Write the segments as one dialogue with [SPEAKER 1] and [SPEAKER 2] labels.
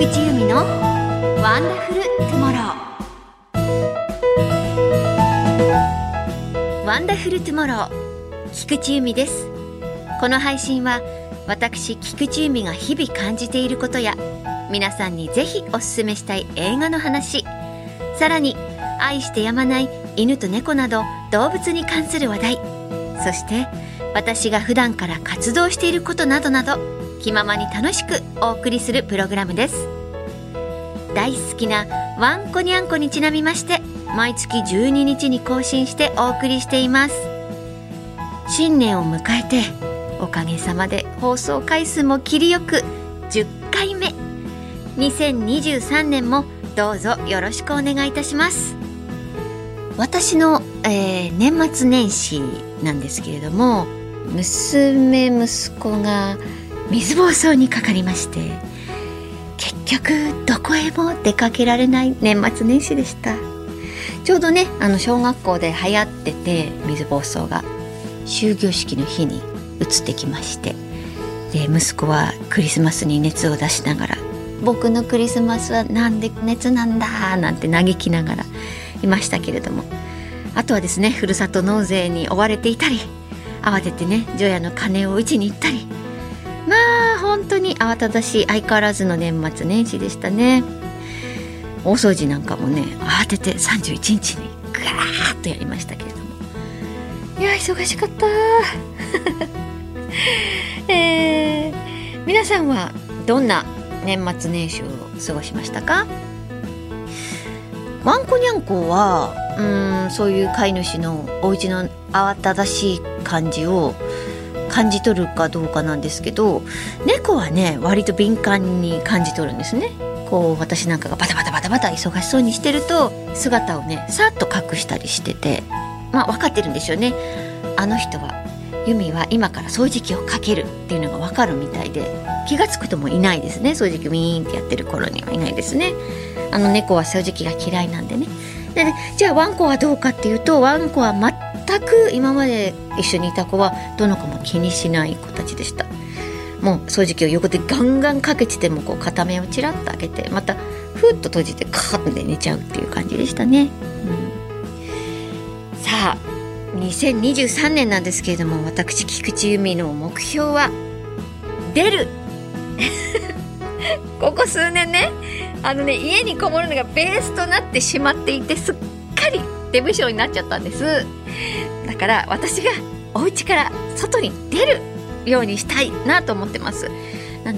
[SPEAKER 1] 菊池由美のワンダフルトゥモローワンダフルトゥモロー菊池由美です。この配信は私菊池由美が日々感じていることや皆さんにぜひおすすめしたい映画の話さらに愛してやまない犬と猫など動物に関する話題そして私が普段から活動していることなどなど気ままに楽しくお送りするプログラムです。大好きなワンコニャンコにちなみまして毎月12日に更新してお送りしています。新年を迎えておかげさまで放送回数も切りよく10回目。2023年もどうぞよろしくお願いいたします。私の、えー、年末年始なんですけれども娘息子が水疱瘡にかかりまして結局どこへも出かけられない年末年始でした。ちょうどねあの小学校で流行ってて水疱瘡が終業式の日に移ってきましてで息子はクリスマスに熱を出しながら「僕のクリスマスはなんで熱なんだ」なんて嘆きながらいましたけれどもあとはですねふるさと納税に追われていたり慌ててね除夜の鐘を打ちに行ったり本当に慌ただしい相変わらずの年末年始でしたね。大掃除なんかもね慌てて31日にぐわーっとやりましたけれども。いや忙しかった。えー、皆さんはどんな年末年始を過ごしましたか？ワンコニャンコはうんそういう飼い主のお家の慌ただしい感じを感じ取るかどうかなんですけど猫はね割と敏感に感じ取るんですね。こう私なんかがバタバタバタバタ忙しそうにしてると姿をねさっと隠したりしててまあ分かってるんでしょうね。あの人はユミは今から掃除機をかけるっていうのが分かるみたいで気が付くともいないですね。掃除機ウィーンってやってる頃にはいないですね。あの猫は掃除機が嫌いなんでね。でねじゃあワンコはどうかっていうとワンコは全く今まで一緒にいた子はどの子も気にしない子たちでした。もう掃除機を横でガンガンかけててもこう片目をちらっと開けてまたふっと閉じてカーッて寝ちゃうっていう感じでしたね、うん、さあ2023年なんですけれども私菊池由美の目標は出る。ここ数年ねあのね家にこもるのがベースとなってしまっていてすっかり出不精になっちゃったんです。から私がお家から外に出るようにしたいなと思ってます。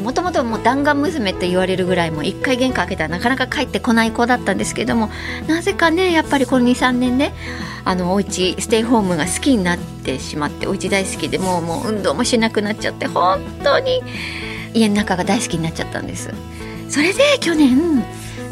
[SPEAKER 1] もともともう弾丸娘って言われるぐらいもう一回玄関開けたらなかなか帰ってこない子だったんですけどもなぜかねやっぱりこの23年ねあのお家ステイホームが好きになってしまってお家大好きでもうもう運動もしなくなっちゃって本当に家の中が大好きになっちゃったんです。それで去年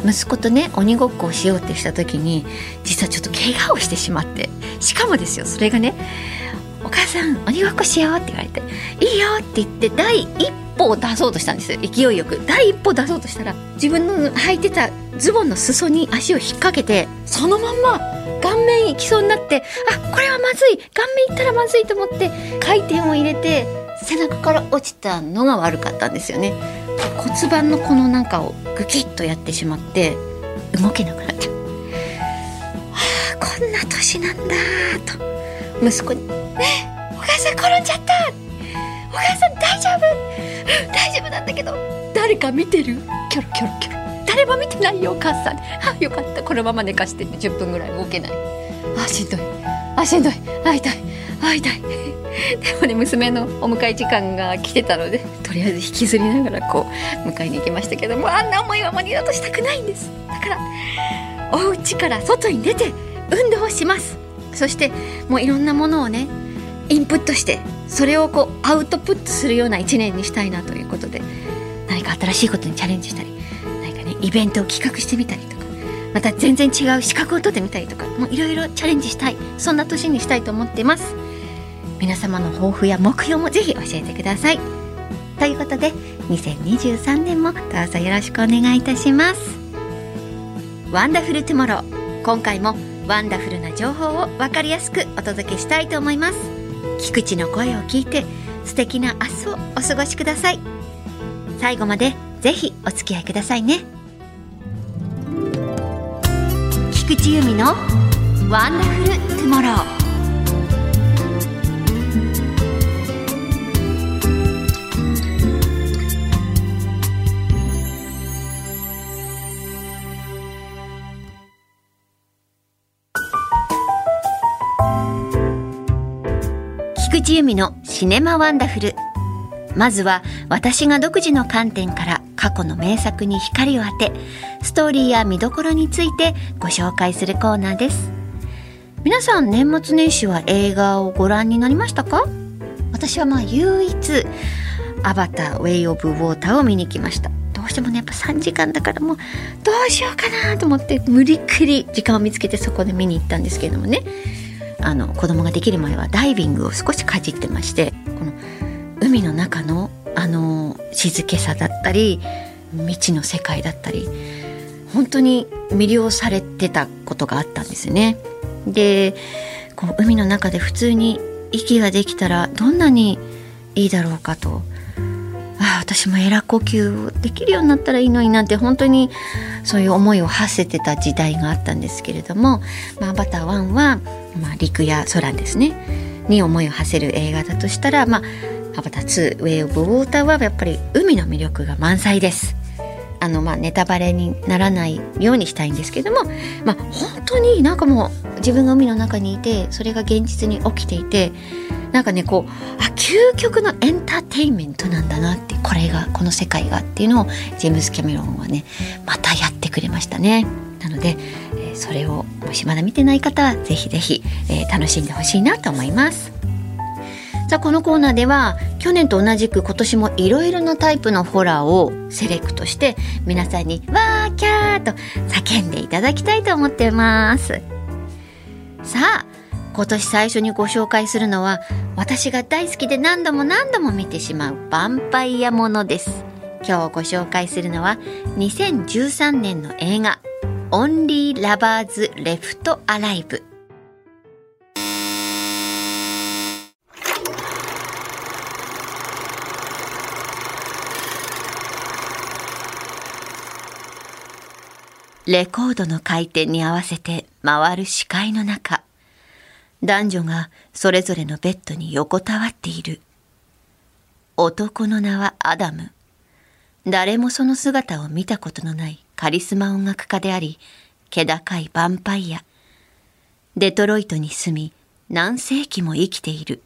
[SPEAKER 1] 息子とね鬼ごっこをしようってした時に実はちょっと怪我をしてしまってしかもですよそれがね「お母さん鬼ごっこしよう」って言われて「いいよ」って言って第一歩を出そうとしたんです。勢いよく。第一歩を出そうとしたら自分の履いてたズボンの裾に足を引っ掛けてそのまんま顔面行きそうになってあこれはまずい。顔面行ったらまずいと思って回転を入れて背中から落ちたのが悪かったんですよね。骨盤のこのなんかをグキッとやってしまって動けなくなっちゃう、はあ、こんな年なんだと。息子に「ねえお母さん転んじゃったお母さん大丈夫大丈夫なんだけど誰か見てる?キョロキョロキョロ。誰も見てないよお母さん。あよかった。このまま寝かして10分ぐらい動けない。あしんどい。あしんどい。あ痛い。会いたい。でもね娘のお迎え時間が来てたのでとりあえず引きずりながらこう迎えに行きましたけどもあんな思いはもう二度としたくないんです。だからお家から外に出て運動をします。そしてもういろんなものをねインプットしてそれをこうアウトプットするような一年にしたいなということで何か新しいことにチャレンジしたり何かねイベントを企画してみたりとかまた全然違う資格を取ってみたりとかもういろいろチャレンジしたい。そんな年にしたいと思っています。皆様の抱負や目標もぜひ教えてください。ということで2023年もどうぞよろしくお願いいたします。ワンダフルトゥモロー。今回もワンダフルな情報を分かりやすくお届けしたいと思います。菊池の声を聞いて素敵な明日をお過ごしください。最後までぜひお付き合いくださいね。菊池由美のワンダフルトゥモロー。菊池由美のシネマワンダフル。まずは私が独自の観点から過去の名作に光を当てストーリーや見どころについてご紹介するコーナーです。皆さん年末年始は映画をご覧になりましたか？私はまあ唯一アバターウェイオブウォーターを見に来ました。どうしてもねやっぱ3時間だからもうどうしようかなと思って無理くり時間を見つけてそこで見に行ったんですけれどもね。あの子供ができる前はダイビングを少しかじってましてこの海の中のあの静けさだったり未知の世界だったり本当に魅了されてたことがあったんですね。でこう海の中で普通に息ができたらどんなにいいだろうかとああ私もエラ呼吸できるようになったらいいのになんて本当にそういう思いを馳せてた時代があったんですけれども「まあ、アバター1は」まあ、陸や空ですねに思いを馳せる映画だとしたら、まあ、アバター2ウェイ・オブ・ウォーターはやっぱり海の魅力が満載です。あのまあネタバレにならないようにしたいんですけども、まあ、本当になんかもう自分が海の中にいてそれが現実に起きていてなんかねこうあ究極のエンターテインメントなんだなってこれがこの世界がっていうのをジェームス・キャメロンはねまたやってくれましたね。なので、えー、それをもしまだ見てない方はぜひぜひ、えー、楽しんでほしいなと思います。さあこのコーナーでは去年と同じく今年もいろいろなタイプのホラーをセレクトして皆さんに「わーキャー!」と叫んでいただきたいと思ってますさあ今年最初にご紹介するのは私が大好きで何度も何度も見てしまうヴァンパイアものです今日ご紹介するのは2013年の映画「オンリー・ラバーズ・レフト・アライブ」レコードの回転に合わせて回る視界の中、男女がそれぞれのベッドに横たわっている。男の名はアダム。誰もその姿を見たことのないカリスマ音楽家であり、気高いヴァンパイア。デトロイトに住み、何世紀も生きている。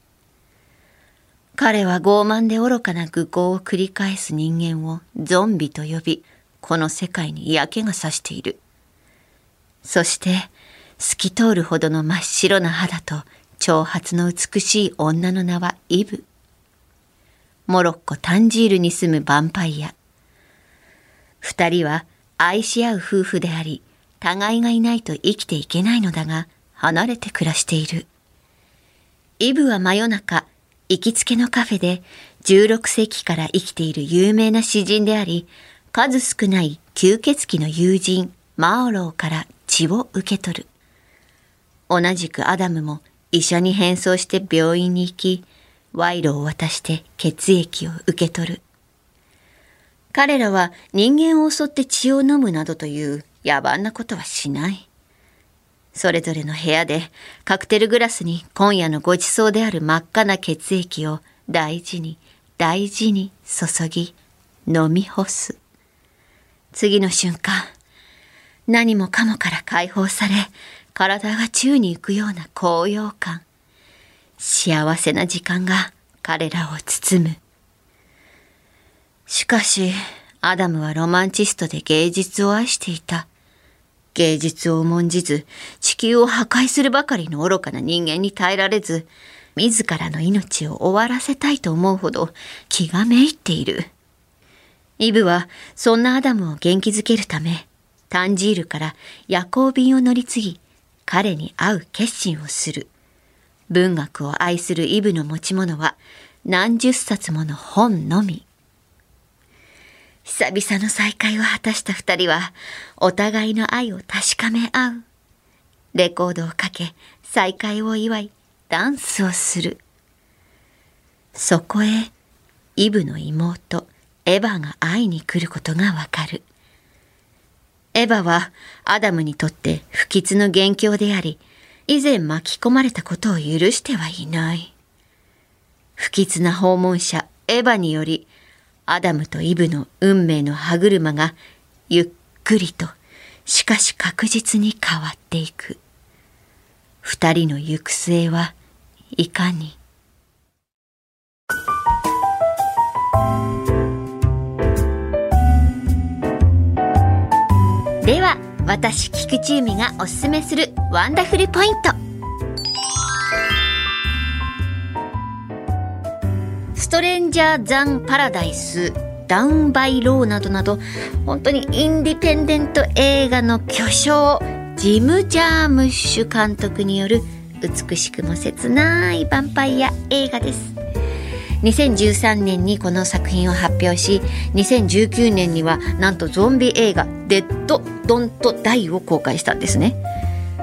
[SPEAKER 1] 彼は傲慢で愚かな愚行を繰り返す人間をゾンビと呼び、この世界に嫌気がさしている。そして、透き通るほどの真っ白な肌と長髪の美しい女の名はイブ。モロッコタンジールに住むヴァンパイア。二人は愛し合う夫婦であり、互いがいないと生きていけないのだが、離れて暮らしている。イブは真夜中、行きつけのカフェで16世紀から生きている有名な詩人であり、数少ない吸血鬼の友人マオローから血を受け取る。同じくアダムも医者に変装して病院に行き、賄賂を渡して血液を受け取る。彼らは人間を襲って血を飲むなどという野蛮なことはしない。それぞれの部屋でカクテルグラスに今夜のごちそうである真っ赤な血液を大事に大事に注ぎ飲み干す。次の瞬間、何もかもから解放され、体が宙に浮くような高揚感。幸せな時間が彼らを包む。しかし、アダムはロマンチストで芸術を愛していた。芸術を重んじず、地球を破壊するばかりの愚かな人間に耐えられず、自らの命を終わらせたいと思うほど気がめいっている。イブはそんなアダムを元気づけるため、タンジールから夜行便を乗り継ぎ、彼に会う決心をする。文学を愛するイブの持ち物は何十冊もの本のみ。久々の再会を果たした二人は、お互いの愛を確かめ合う。レコードをかけ、再会を祝い、ダンスをする。そこへ、イブの妹、エヴァが会いに来ることがわかる。エヴァはアダムにとって不吉の元凶であり、以前巻き込まれたことを許してはいない。不吉な訪問者エヴァにより、アダムとイブの運命の歯車がゆっくりと、しかし確実に変わっていく。二人の行く末はいかに。私菊池由美がおすすめするワンダフルポイント。ストレンジャー・ザン・パラダイスダウン・バイ・ローなどなど本当にインディペンデント映画の巨匠ジム・ジャームッシュ監督による美しくも切ないヴァンパイア映画です。2013年にこの作品を発表し2019年にはなんとゾンビ映画「デッド・ドント・ダイ」を公開したんですね。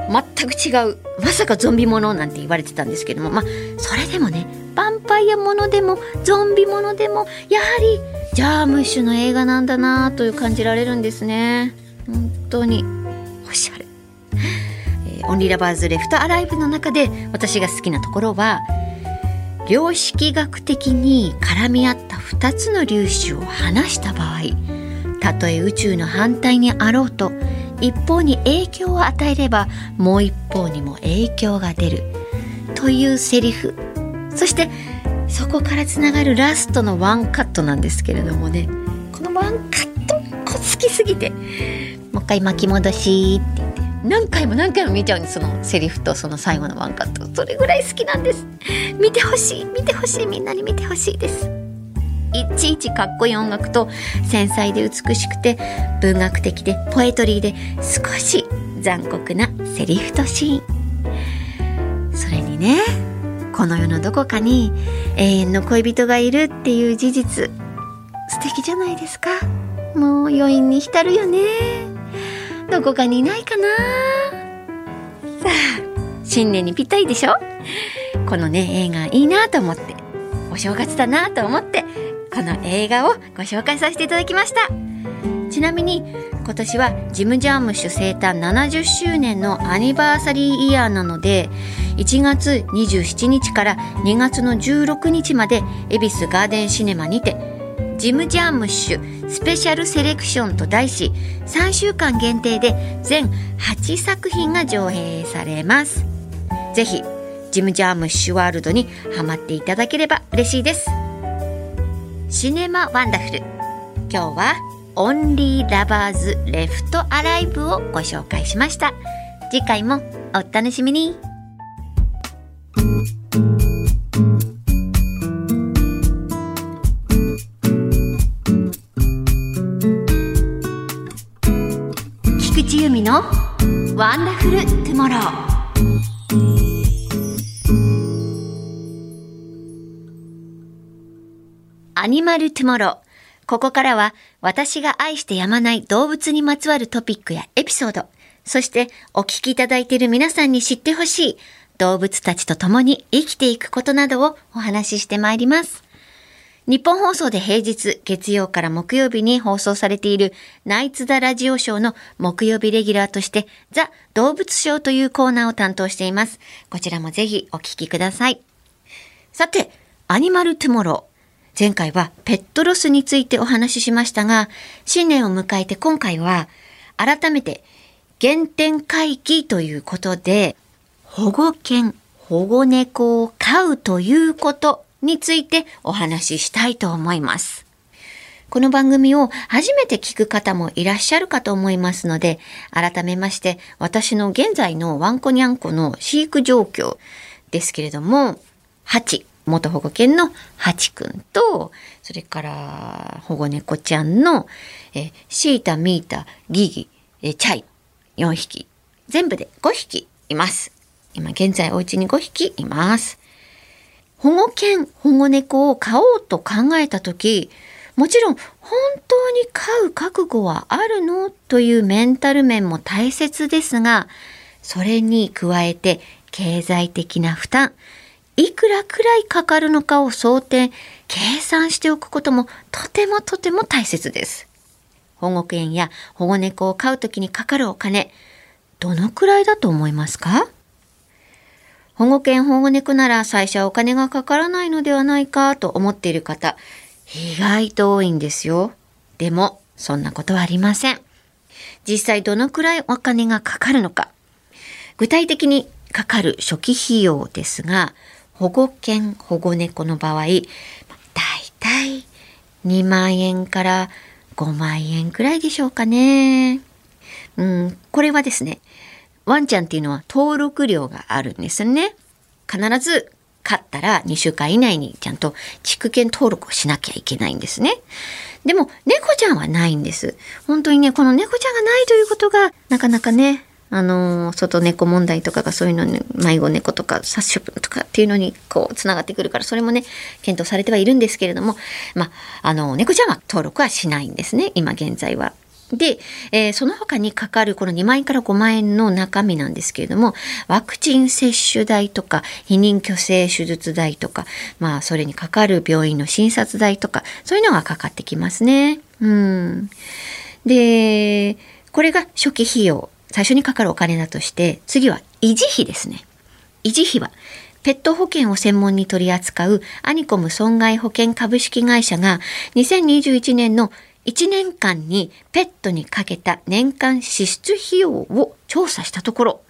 [SPEAKER 1] 全く違うまさかゾンビものなんて言われてたんですけどもまあそれでもねヴァンパイアものでもゾンビものでもやはりジャームッシュの映画なんだなという感じられるんですね。本当におしゃれ、えー、オンリーラバーズレフトアライブの中で私が好きなところは量子力学的に絡み合った2つの粒子を離した場合たとえ宇宙の反対にあろうと一方に影響を与えればもう一方にも影響が出る。というセリフ。そしてそこからつながるラストのワンカットなんですけれどもね。このワンカット好きすぎて。もう一回巻き戻しって。何回も何回も見ちゃうんですそのセリフとその最後のワンカット。それぐらい好きなんです。見てほしい見てほしいみんなに見てほしいです。いちいちかっこいい音楽と繊細で美しくて文学的でポエトリーで少し残酷なセリフとシーン。それにねこの世のどこかに永遠の恋人がいるっていう事実。素敵じゃないですか。もう余韻に浸るよね。どこかにいないかな？さあ新年にぴったりでしょ？このね映画いいなと思ってお正月だなと思ってこの映画をご紹介させていただきました。ちなみに今年はジム・ジャームッシュ生誕70周年のアニバーサリーイヤーなので1月27日から2月の16日まで恵比寿ガーデンシネマにてジム・ジャームッシュスペシャルセレクションと題し3週間限定で全8作品が上映されます。ぜひジム・ジャームッシュワールドにハマっていただければ嬉しいです。シネマ・ワンダフル。今日はオンリー・ラバーズ・レフト・アライブをご紹介しました。次回もお楽しみに。のワンダフルトゥモロアニマルトゥモローここからは私が愛してやまない動物にまつわるトピックやエピソード、そしてお聞きいただいている皆さんに知ってほしい動物たちと共に生きていくことなどをお話ししてまいります。日本放送で平日月曜から木曜日に放送されているナイツ・ザ・ラジオショーの木曜日レギュラーとしてザ・動物ショーというコーナーを担当しています。こちらもぜひお聞きください。さて、アニマル・トゥモロー。前回はペットロスについてお話ししましたが、新年を迎えて今回は改めて原点回帰ということで、保護犬、保護猫を飼うということについてお話ししたいと思います。この番組を初めて聞く方もいらっしゃるかと思いますので、改めまして私の現在のワンコニャンコの飼育状況ですけれども、ハチ、元保護犬のハチくんと、それから保護猫ちゃんのえシータ、ミータ、ギギ、チャイ、4匹、全部で5匹います。今現在お家に5匹います。保護犬、保護猫を飼おうと考えた時、もちろん本当に飼う覚悟はあるのというメンタル面も大切ですが、それに加えて経済的な負担、いくらくらいかかるのかを想定、計算しておくこともとてもとても大切です。保護犬や保護猫を飼うときにかかるお金、どのくらいだと思いますか？保護犬保護猫なら最初はお金がかからないのではないかと思っている方、意外と多いんですよ。でも、そんなことはありません。実際どのくらいお金がかかるのか。具体的にかかる初期費用ですが、保護犬、保護猫の場合、だいたい2万円から5万円くらいでしょうかね。うん、これはですね、ワンちゃんっていうのは登録料があるんですね。必ず飼ったら2週間以内にちゃんと畜犬登録をしなきゃいけないんですね。でも猫ちゃんはないんです。本当にね、この猫ちゃんがないということがなかなかね、あの外猫問題とかがそういうのに迷子猫とか殺処分とかっていうのにこうつながってくるからそれもね検討されてはいるんですけれどもまああの猫ちゃんは登録はしないんですね今現在は。で、えー、その他にかかるこの2万円から5万円の中身なんですけれども、ワクチン接種代とか、避妊去勢手術代とか、まあ、それにかかる病院の診察代とか、そういうのがかかってきますね。うん。で、これが初期費用、最初にかかるお金だとして、次は維持費ですね。維持費は、ペット保険を専門に取り扱うアニコム損害保険株式会社が2021年の1年間にペットにかけた年間支出費用を調査したところ、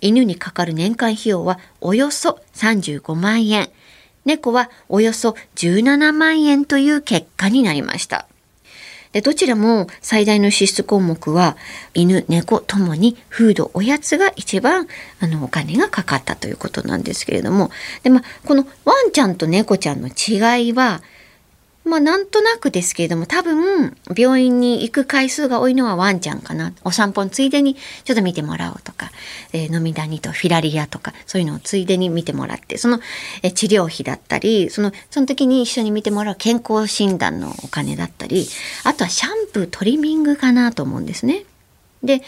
[SPEAKER 1] 犬にかかる年間費用はおよそ35万円、猫はおよそ17万円という結果になりました。でどちらも最大の支出項目は犬猫ともにフードおやつが一番あのお金がかかったということなんですけれどもで、ま、このワンちゃんと猫ちゃんの違いはまあなんとなくですけれども多分病院に行く回数が多いのはワンちゃんかなお散歩のついでにちょっと見てもらおうとか、えー、飲みダニとフィラリアとかそういうのをついでに見てもらってその、えー、治療費だったりそのその時に一緒に見てもらう健康診断のお金だったりあとはシャンプートリミングかなと思うんですね。で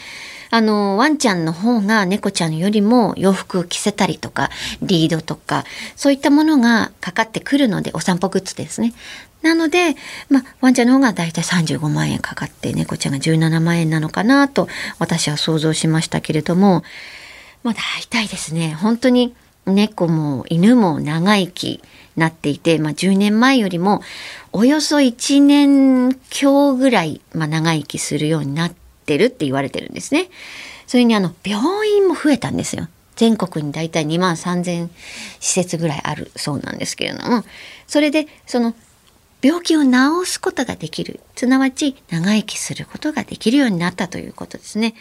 [SPEAKER 1] あの、ワンちゃんの方が猫ちゃんよりも洋服を着せたりとか、リードとか、そういったものがかかってくるので、お散歩グッズですね。なので、まあ、ワンちゃんの方がだいたい35万円かかって、猫ちゃんが17万円なのかなと、私は想像しましたけれども、まあ、大体ですね、本当に猫も犬も長生きなっていて、まあ、10年前よりもおよそ1年強ぐらい、まあ、長生きするようになってるって言われてるんですね。それにあの病院も増えたんですよ。全国に大体2万3,000施設ぐらいあるそうなんですけれどもそれでその病気を治すことができるすなわち長生きすることができるようになったということですね。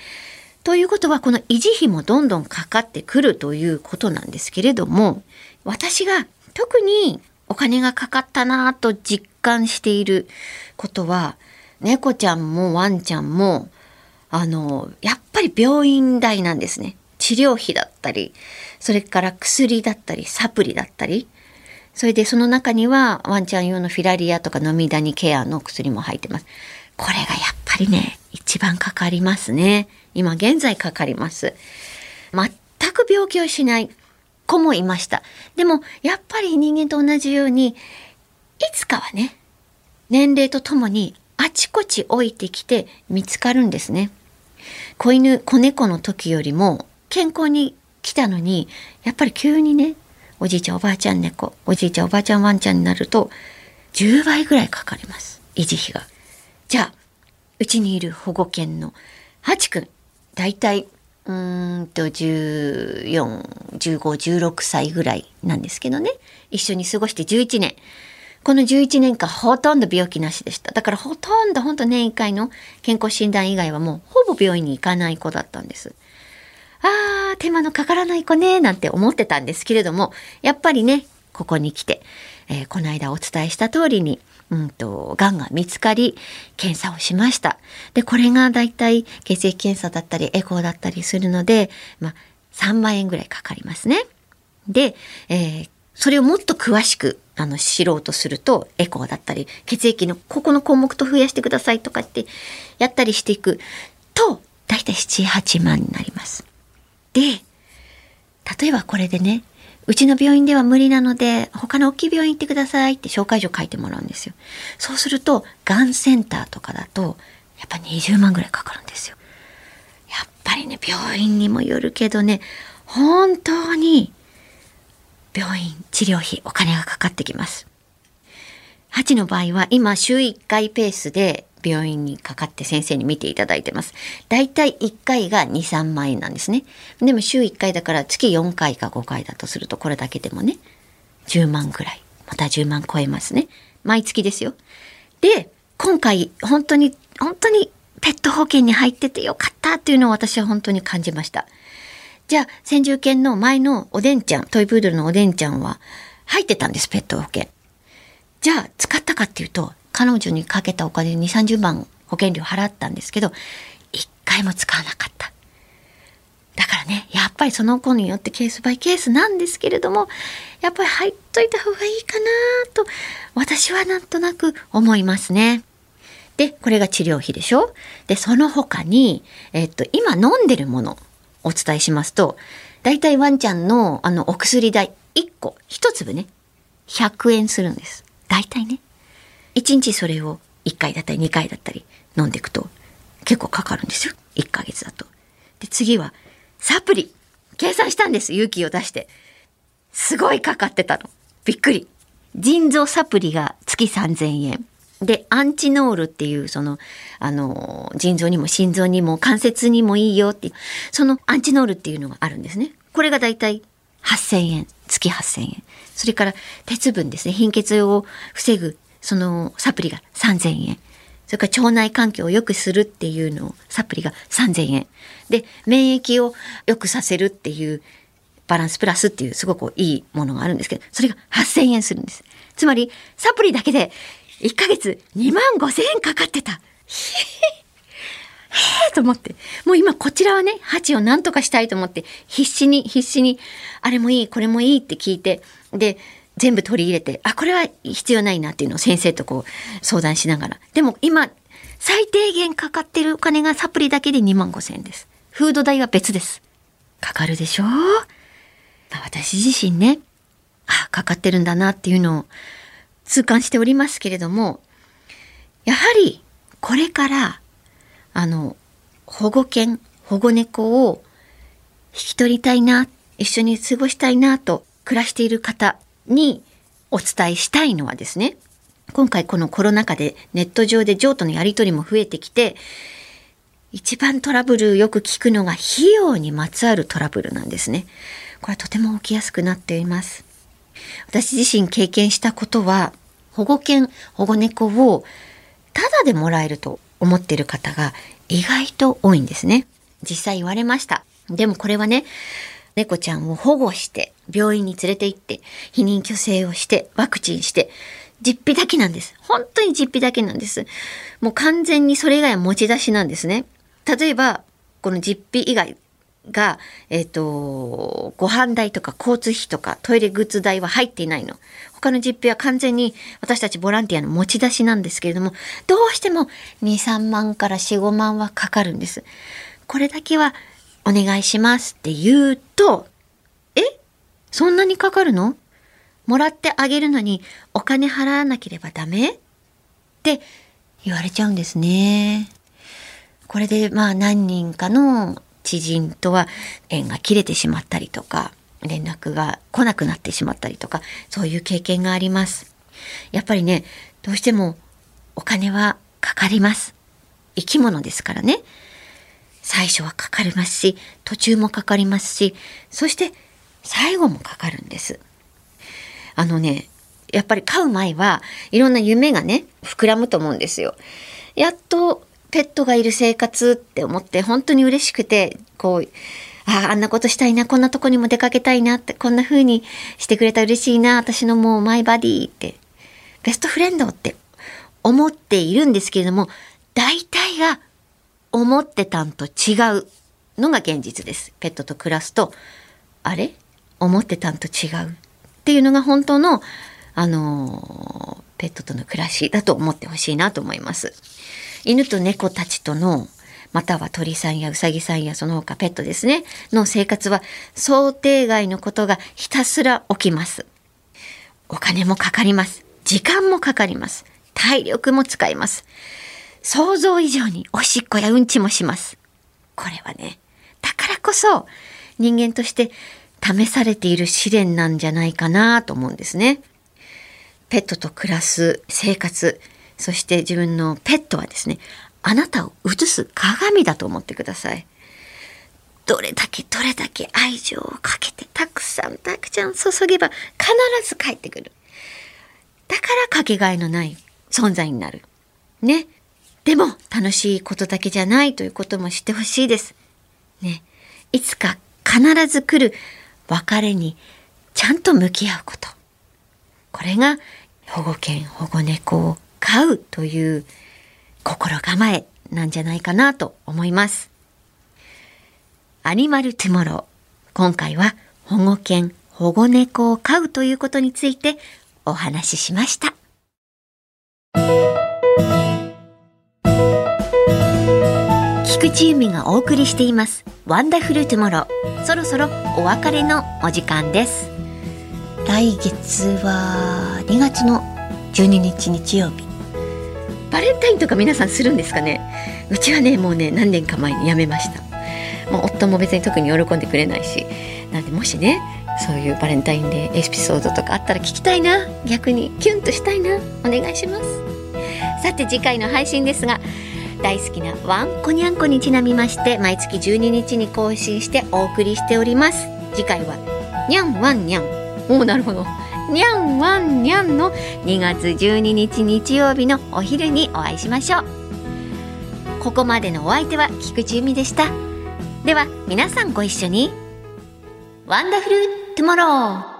[SPEAKER 1] ということはこの維持費もどんどんかかってくるということなんですけれども私が特にお金がかかったなぁと実感していることは猫ちゃんもワンちゃんもあの、やっぱり病院代なんですね。治療費だったり、それから薬だったり、サプリだったり、それでその中にはワンちゃん用のフィラリアとか飲みダニケアの薬も入ってます。これがやっぱりね、一番かかりますね。今現在かかります。全く病気をしない子もいました。でも、やっぱり人間と同じように、いつかはね、年齢とともにあちこち置いてきて見つかるんですね。子犬子猫の時よりも健康に来たのにやっぱり急にねおじいちゃんおばあちゃん猫おじいちゃんおばあちゃんワンちゃんになると10倍ぐらいかかります維持費が。じゃあうちにいる保護犬のハチくん大体うんと141516歳ぐらいなんですけどね一緒に過ごして11年この11年間ほとんど病気なしでした。だからほとんど本当年1回の健康診断以外はもうほぼ病院に行かない子だったんです。あー、手間のかからない子ね、なんて思ってたんですけれども、やっぱりね、ここに来て、えー、この間お伝えした通りに、うんと、癌が見つかり、検査をしました。で、これがだいたい血液検査だったり、エコーだったりするので、まあ、3万円ぐらいかかりますね。で、えー、それをもっと詳しくあの知ろうとするとエコーだったり血液のここの項目と増やしてくださいとかってやったりしていくと大体78万になります。で例えばこれでねうちの病院では無理なので、他の大きい病院行ってくださいって紹介状書いてもらうんですよ。そうすると、がんセンターとかだと、やっぱ20万ぐらいかかるんですよ。やっぱりね、病院にもよるけどね、本当に、病院、治療費、お金がかかってきます。8の場合は、今、週1回ペースで病院にかかって先生に見ていただいてます。だいたい1回が2、3万円なんですね。でも週1回だから月4回か5回だとするとこれだけでもね、10万ぐらい。また10万超えますね。毎月ですよ。で、今回本当に、本当にペット保険に入っててよかったっていうのを私は本当に感じました。じゃあ、先住犬の前のおでんちゃん、トイプードルのおでんちゃんは入ってたんです、ペット保険。じゃあ、使ったかっていうと、彼女にかけたお金2、30万保険料払ったんですけど、一回も使わなかった。だからね、やっぱりその子によってケースバイケースなんですけれども、やっぱり入っといた方がいいかなと、私はなんとなく思いますね。で、これが治療費でしょ？で、その他に、えっと、今飲んでるもの、お伝えしますと、だいたいワンちゃんのあのお薬代1個、1粒ね、100円するんです。大体ね。1日それを1回だったり2回だったり飲んでいくと結構かかるんですよ。1ヶ月だと。で、次はサプリ。計算したんです。勇気を出して。すごいかかってたの。びっくり。腎臓サプリが月3000円。で、アンチノールっていう、その、あの、腎臓にも心臓にも関節にもいいよって、そのアンチノールっていうのがあるんですね。これがだいたい8000円。月8000円。それから鉄分ですね。貧血を防ぐそのサプリが3000円。それから腸内環境を良くするっていうのをサプリが3000円。で、免疫を良くさせるっていうバランスプラスっていうすごくいいものがあるんですけど、それが8000円するんです。つまり、サプリだけで1ヶ月2万5000円かかってた。へえと思って。もう今こちらはね、鉢を何とかしたいと思って、必死に必死に、あれもいい、これもいいって聞いて、で、全部取り入れて、あ、これは必要ないなっていうのを先生とこう相談しながら。でも今、最低限かかってるお金がサプリだけで2万5千円です。フード代は別です。かかるでしょ？う、まあ、私自身ね、あ、かかってるんだなっていうのを痛感しておりますけれども、やはりこれから、あの、保護犬、保護猫を引き取りたいな、一緒に過ごしたいなと暮らしている方にお伝えしたいのはですね今回このコロナ禍でネット上で譲渡のやり取りも増えてきて一番トラブルよく聞くのが費用にまつわるトラブルなんですね。これはとても起きやすくなっています。私自身経験したことは保護犬、保護猫をタダでもらえると思っている方が意外と多いんですね。実際言われました。でもこれはね、猫ちゃんを保護して病院に連れて行って避妊去勢をしてワクチンして実費だけなんです。本当に実費だけなんです。もう完全にそれ以外は持ち出しなんですね。例えば、この実費以外が、えっ、ー、と、ご飯代とか交通費とかトイレグッズ代は入っていないの。他の実費は完全に私たちボランティアの持ち出しなんですけれども、どうしても2、3万から4、5万はかかるんです。これだけはお願いしますって言うと、え？そんなにかかるの？もらってあげるのにお金払わなければダメ？って言われちゃうんですね。これでまあ何人かの知人とは縁が切れてしまったりとか、連絡が来なくなってしまったりとか、そういう経験があります。やっぱりね、どうしてもお金はかかります。生き物ですからね。最初はかかりますし途中もかかりますしそして最後もかかるんです。あのねやっぱり飼う前はいろんな夢がね膨らむと思うんですよ。やっとペットがいる生活って思って本当に嬉しくてこうあああんなことしたいなこんなとこにも出かけたいなってこんな風にしてくれたら嬉しいな私のもうマイバディってベストフレンドって思っているんですけれども大体が思ってたんと違うのが現実です。ペットと暮らすと、あれ？思ってたんと違う？っていうのが本当の、あのペットとの暮らしだと思ってほしいなと思います。犬と猫たちとの、または鳥さんやうさぎさんやその他ペットですね、の生活は想定外のことがひたすら起きます。お金もかかります。時間もかかります。体力も使います。想像以上におしっこやうんちもします。これはね、だからこそ人間として試されている試練なんじゃないかなと思うんですね。ペットと暮らす生活、そして自分のペットはですね、あなたを映す鏡だと思ってください。どれだけどれだけ愛情をかけてたくさんたくさん注げば必ず帰ってくる。だからかけがえのない存在になる。ね。でも楽しいことだけじゃないということも知ってほしいです。ね。いつか必ず来る別れにちゃんと向き合うこと。これが保護犬、保護猫を飼うという心構えなんじゃないかなと思います。アニマルトゥモロー。今回は保護犬、保護猫を飼うということについてお話ししました。菊地由美がお送りしています。ワンダフルトゥモロー。そろそろお別れのお時間です。来月は2月の12日日曜日。バレンタインとか皆さんするんですかね？うちはねもうね何年か前にやめましたもう夫も別に特に喜んでくれないしなんでもしねそういうバレンタインデーエピソードとかあったら聞きたいな逆にキュンとしたいなお願いしますさて次回の配信ですが大好きなワンコニャンコにちなみまして毎月12日に更新してお送りしております。次回はにゃんワンにゃんおおなるほど。にゃんわんにゃんの2月12日日曜日のお昼にお会いしましょう。ここまでのお相手は菊池由美でした。では皆さんご一緒に。ワンダフルトゥモロー